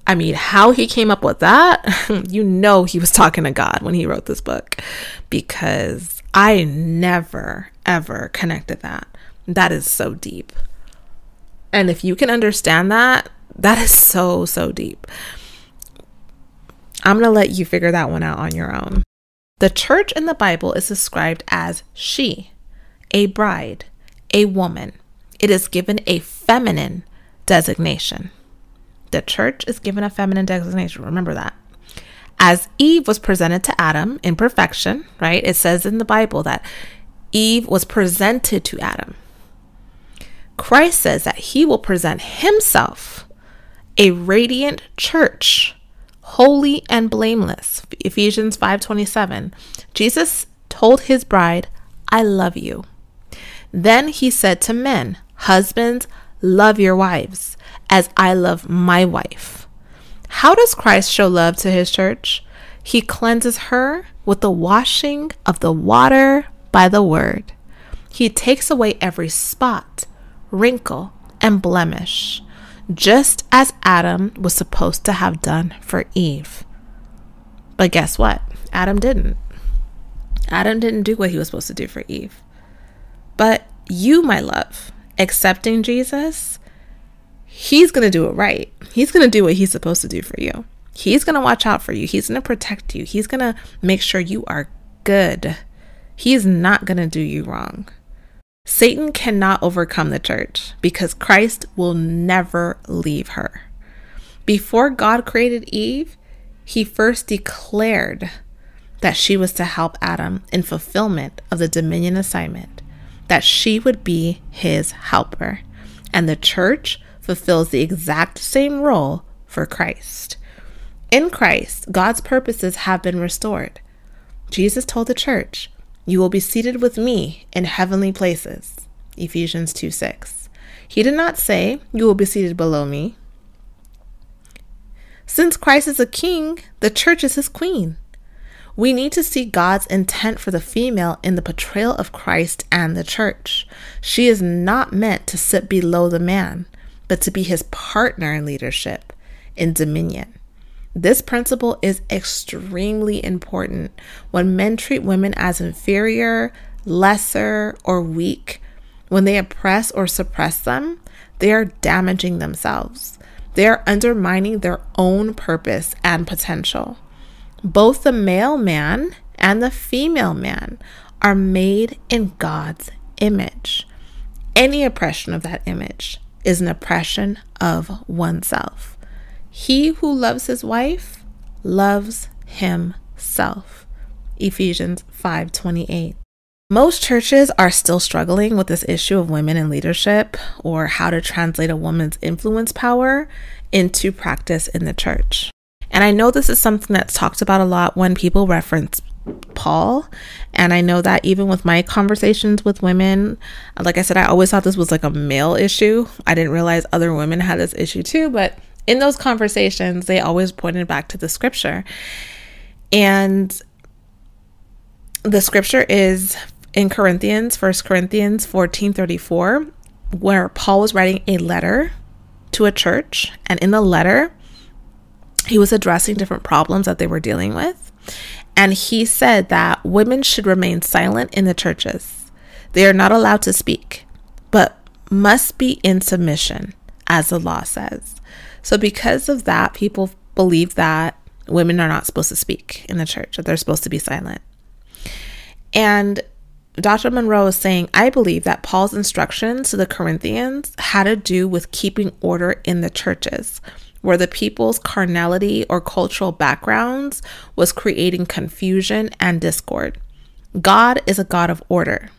I mean, how he came up with that, you know, he was talking to God when he wrote this book. Because I never, ever connected that. That is so deep. And if you can understand that, that is so, so deep. I'm going to let you figure that one out on your own. The church in the Bible is described as she, a bride, a woman. It is given a feminine designation. The church is given a feminine designation. Remember that. As Eve was presented to Adam in perfection, right? It says in the Bible that Eve was presented to Adam. Christ says that he will present himself a radiant church, holy and blameless. Ephesians 5:27. Jesus told his bride, "I love you." Then he said to men, "Husbands, love your wives as I love my wife." How does Christ show love to his church? He cleanses her with the washing of the water by the word. He takes away every spot wrinkle, and blemish, just as Adam was supposed to have done for Eve. But guess what? Adam didn't. Adam didn't do what he was supposed to do for Eve. But you, my love, accepting Jesus, he's going to do it right. He's going to do what he's supposed to do for you. He's going to watch out for you. He's going to protect you. He's going to make sure you are good. He's not going to do you wrong. Satan cannot overcome the church because Christ will never leave her. Before God created Eve, he first declared that she was to help Adam in fulfillment of the dominion assignment, that she would be his helper. And the church fulfills the exact same role for Christ. In Christ, God's purposes have been restored. Jesus told the church, you will be seated with me in heavenly places. Ephesians 2 6. He did not say, You will be seated below me. Since Christ is a king, the church is his queen. We need to see God's intent for the female in the portrayal of Christ and the church. She is not meant to sit below the man, but to be his partner in leadership, in dominion. This principle is extremely important. When men treat women as inferior, lesser, or weak, when they oppress or suppress them, they are damaging themselves. They are undermining their own purpose and potential. Both the male man and the female man are made in God's image. Any oppression of that image is an oppression of oneself. He who loves his wife loves himself. Ephesians 5:28. Most churches are still struggling with this issue of women in leadership or how to translate a woman's influence power into practice in the church. And I know this is something that's talked about a lot when people reference Paul. And I know that even with my conversations with women, like I said, I always thought this was like a male issue. I didn't realize other women had this issue too, but in those conversations, they always pointed back to the scripture. And the scripture is in Corinthians, First Corinthians 14 34, where Paul was writing a letter to a church. And in the letter, he was addressing different problems that they were dealing with. And he said that women should remain silent in the churches. They are not allowed to speak, but must be in submission, as the law says. So, because of that, people believe that women are not supposed to speak in the church, that they're supposed to be silent. And Dr. Munroe is saying, I believe that Paul's instructions to the Corinthians had to do with keeping order in the churches, where the people's carnality or cultural backgrounds was creating confusion and discord. God is a God of order.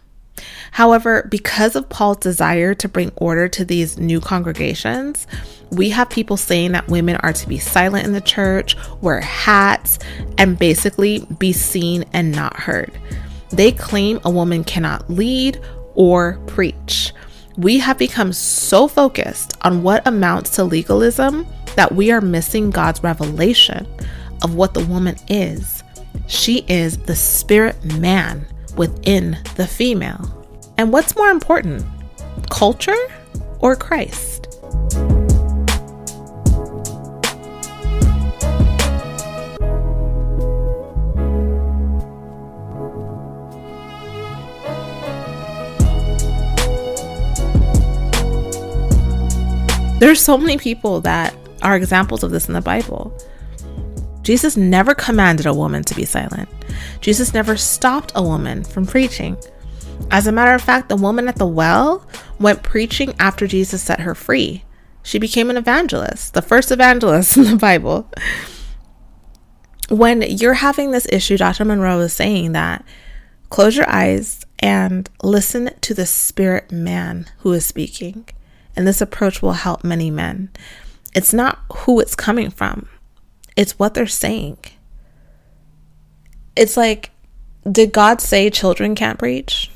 However, because of Paul's desire to bring order to these new congregations, we have people saying that women are to be silent in the church, wear hats, and basically be seen and not heard. They claim a woman cannot lead or preach. We have become so focused on what amounts to legalism that we are missing God's revelation of what the woman is. She is the spirit man within the female. And what's more important, culture or Christ? There's so many people that are examples of this in the Bible. Jesus never commanded a woman to be silent. Jesus never stopped a woman from preaching. As a matter of fact, the woman at the well went preaching after Jesus set her free. She became an evangelist, the first evangelist in the Bible. When you're having this issue, Dr. Munroe is saying that close your eyes and listen to the spirit man who is speaking and this approach will help many men. It's not who it's coming from, it's what they're saying. It's like, did God say children can't preach?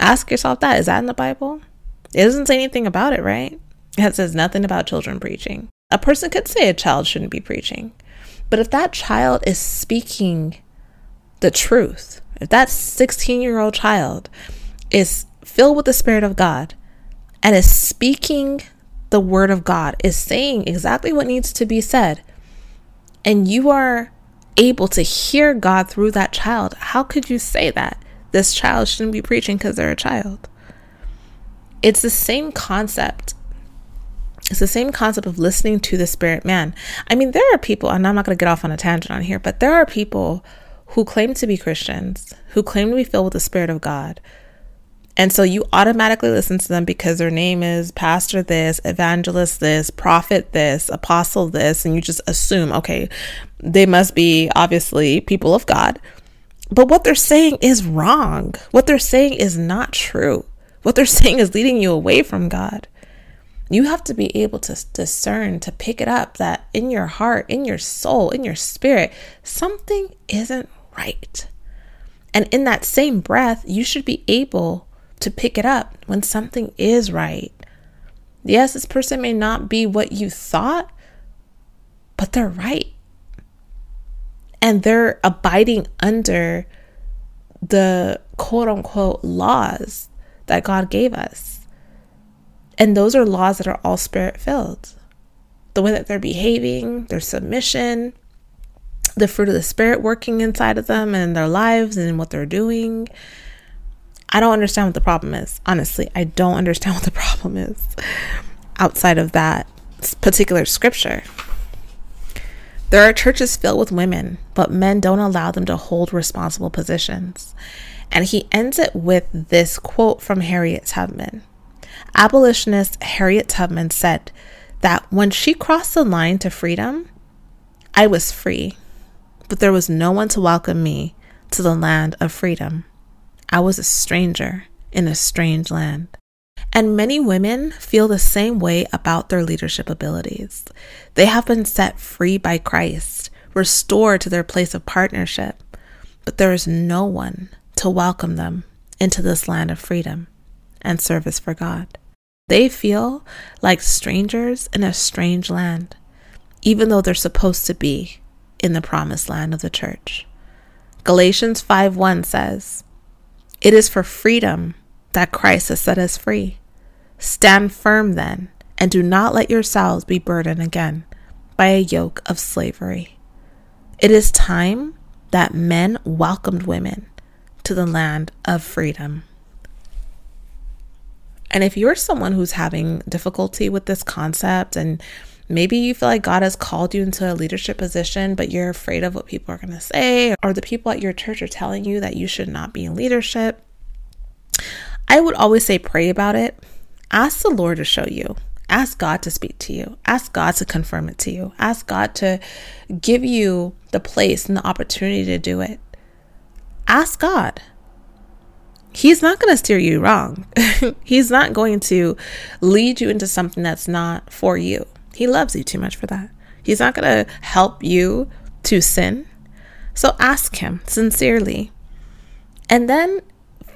Ask yourself that. Is that in the Bible? It doesn't say anything about it, right? It says nothing about children preaching. A person could say a child shouldn't be preaching. But if that child is speaking the truth, if that 16 year old child is filled with the Spirit of God and is speaking the word of God, is saying exactly what needs to be said, and you are able to hear God through that child, how could you say that this child shouldn't be preaching because they're a child? It's the same concept. It's the same concept of listening to the spirit man. I mean, there are people, and I'm not going to get off on a tangent on here, but there are people who claim to be Christians, who claim to be filled with the Spirit of God, and so you automatically listen to them because their name is pastor this, evangelist this, prophet this, apostle this, and you just assume, okay, they must be obviously people of God. But what they're saying is wrong. What they're saying is not true. What they're saying is leading you away from God. You have to be able to discern, to pick it up that in your heart, in your soul, in your spirit, something isn't right. And in that same breath, you should be able to pick it up when something is right. Yes, this person may not be what you thought, but they're right. And they're abiding under the quote unquote laws that God gave us. And those are laws that are all spirit filled. The way that they're behaving, their submission, the fruit of the spirit working inside of them and their lives and what they're doing. I don't understand what the problem is. Honestly, I don't understand what the problem is outside of that particular scripture. There are churches filled with women, but men don't allow them to hold responsible positions. And he ends it with this quote from Harriet Tubman. Abolitionist Harriet Tubman said that when she crossed the line to freedom, I was free, but there was no one to welcome me to the land of freedom. I was a stranger in a strange land. And many women feel the same way about their leadership abilities. They have been set free by Christ, restored to their place of partnership, but there is no one to welcome them into this land of freedom and service for God. They feel like strangers in a strange land, even though they're supposed to be in the promised land of the church. Galatians 5 1 says, it is for freedom that Christ has set us free. Stand firm then, and do not let yourselves be burdened again by a yoke of slavery. It is time that men welcomed women to the land of freedom. And if you're someone who's having difficulty with this concept and maybe you feel like God has called you into a leadership position, but you're afraid of what people are going to say, or the people at your church are telling you that you should not be in leadership, I would always say pray about it. Ask the Lord to show you. Ask God to speak to you. Ask God to confirm it to you. Ask God to give you the place and the opportunity to do it. Ask God. He's not going to steer you wrong. He's not going to lead you into something that's not for you. He loves you too much for that. He's not going to help you to sin. So ask Him sincerely. And then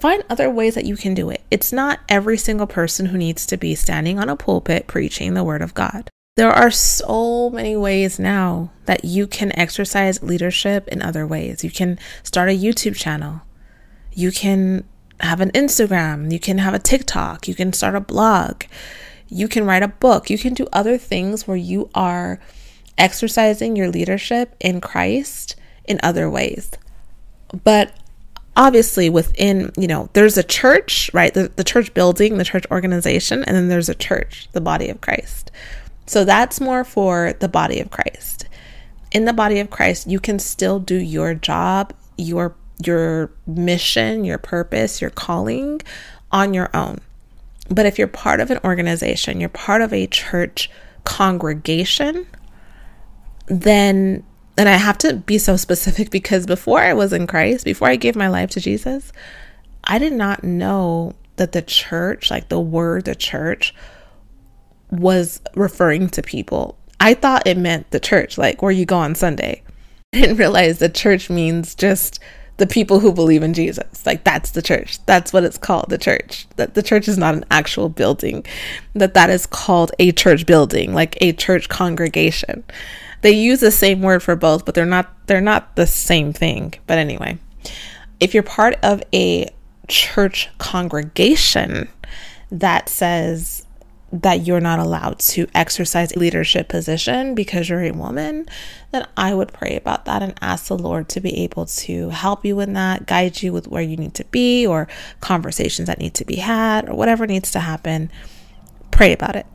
find other ways that you can do it. It's not every single person who needs to be standing on a pulpit preaching the Word of God. There are so many ways now that you can exercise leadership in other ways. You can start a YouTube channel. You can have an Instagram. You can have a TikTok. You can start a blog. You can write a book. You can do other things where you are exercising your leadership in Christ in other ways. But obviously within you know there's a church right the, the church building the church organization and then there's a church the body of christ so that's more for the body of christ in the body of christ you can still do your job your your mission your purpose your calling on your own but if you're part of an organization you're part of a church congregation then and I have to be so specific because before I was in Christ, before I gave my life to Jesus, I did not know that the church, like the word the church, was referring to people. I thought it meant the church, like where you go on Sunday. I didn't realize the church means just the people who believe in Jesus. Like that's the church. That's what it's called, the church. That the church is not an actual building. That that is called a church building, like a church congregation they use the same word for both, but they're not they're not the same thing. But anyway, if you're part of a church congregation that says that you're not allowed to exercise a leadership position because you're a woman, then I would pray about that and ask the Lord to be able to help you in that, guide you with where you need to be or conversations that need to be had or whatever needs to happen. Pray about it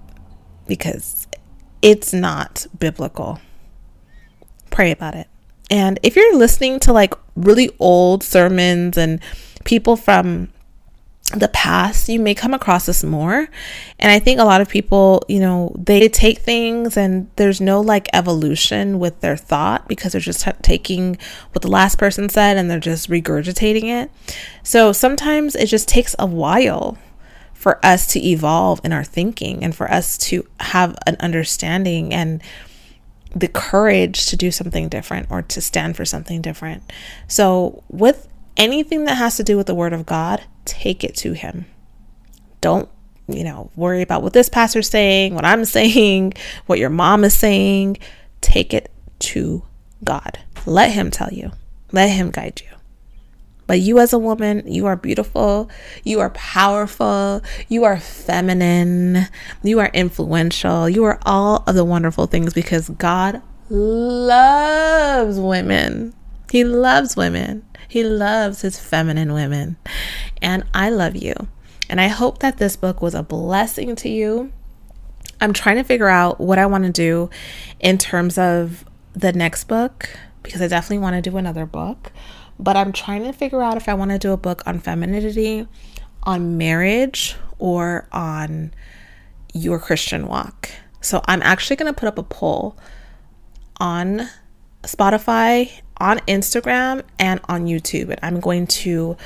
because it's not biblical pray about it. And if you're listening to like really old sermons and people from the past, you may come across this more. And I think a lot of people, you know, they take things and there's no like evolution with their thought because they're just t- taking what the last person said and they're just regurgitating it. So sometimes it just takes a while for us to evolve in our thinking and for us to have an understanding and the courage to do something different or to stand for something different. So, with anything that has to do with the Word of God, take it to Him. Don't, you know, worry about what this pastor's saying, what I'm saying, what your mom is saying. Take it to God. Let Him tell you, let Him guide you. But you, as a woman, you are beautiful, you are powerful, you are feminine, you are influential, you are all of the wonderful things because God loves women. He loves women. He loves his feminine women. And I love you. And I hope that this book was a blessing to you. I'm trying to figure out what I want to do in terms of the next book because I definitely want to do another book but I'm trying to figure out if I want to do a book on femininity, on marriage, or on your Christian walk. So I'm actually going to put up a poll on Spotify, on Instagram, and on YouTube. And I'm going to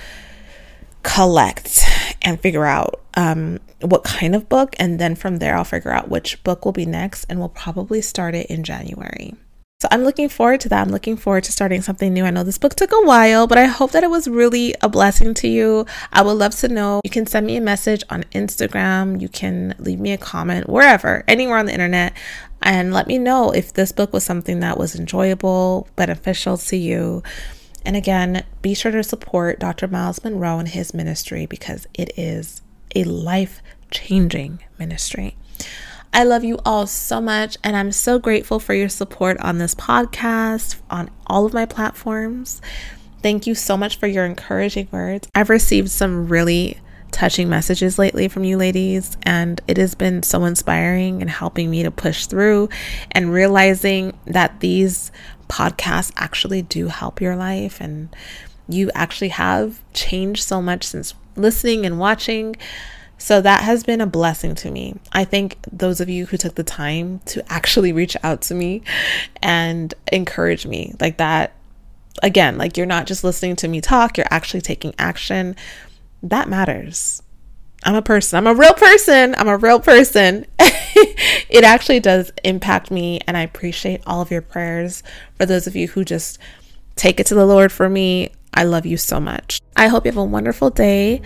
collect and figure out um, what kind of book. And then from there, I'll figure out which book will be next. And we'll probably start it in January. So I'm looking forward to that. I'm looking forward to starting something new. I know this book took a while, but I hope that it was really a blessing to you. I would love to know. You can send me a message on Instagram. You can leave me a comment wherever, anywhere on the internet, and let me know if this book was something that was enjoyable, beneficial to you. And again, be sure to support Dr. Myles Munroe and his ministry because it is a life changing ministry. I love you all so much, and I'm so grateful for your support on this podcast, on all of my platforms. Thank you so much for your encouraging words. I've received some really touching messages lately from you ladies, and it has been so inspiring and helping me to push through and realizing that these podcasts actually do help your life and you actually have changed so much since listening and watching. So that has been a blessing to me. I thank those of you who took the time to actually reach out to me and encourage me like that. Again, like you're not just listening to me talk, you're actually taking action. That matters. I'm a person. I'm a real person. I'm a real person. it actually does impact me, and I appreciate all of your prayers. For those of you who just take it to the Lord for me, I love you so much. I hope you have a wonderful day.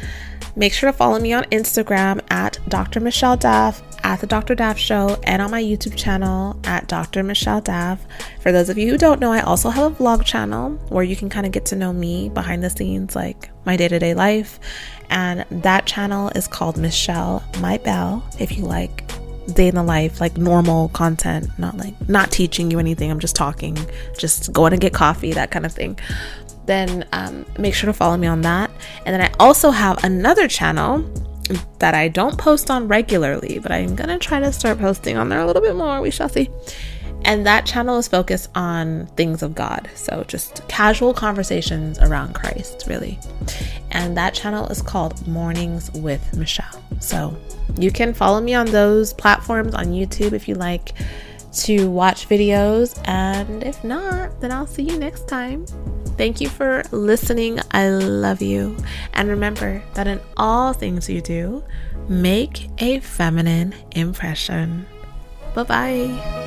Make sure to follow me on Instagram at Dr. Michelle Daf, at the Dr. Daf Show, and on my YouTube channel at Dr. Michelle Daf. For those of you who don't know, I also have a vlog channel where you can kind of get to know me behind the scenes, like my day to day life. And that channel is called Michelle My Bell, If you like day in the life, like normal content, not like not teaching you anything. I'm just talking, just going to get coffee, that kind of thing then um, make sure to follow me on that. And then I also have another channel that I don't post on regularly, but I'm gonna try to start posting on there a little bit more. We shall see. And that channel is focused on things of God. So just casual conversations around Christ, really. And that channel is called Mornings with Michelle. So you can follow me on those platforms on YouTube if you like to watch videos. And if not, then I'll see you next time. Thank you for listening. I love you. And remember that in all things you do, make a feminine impression. Bye bye.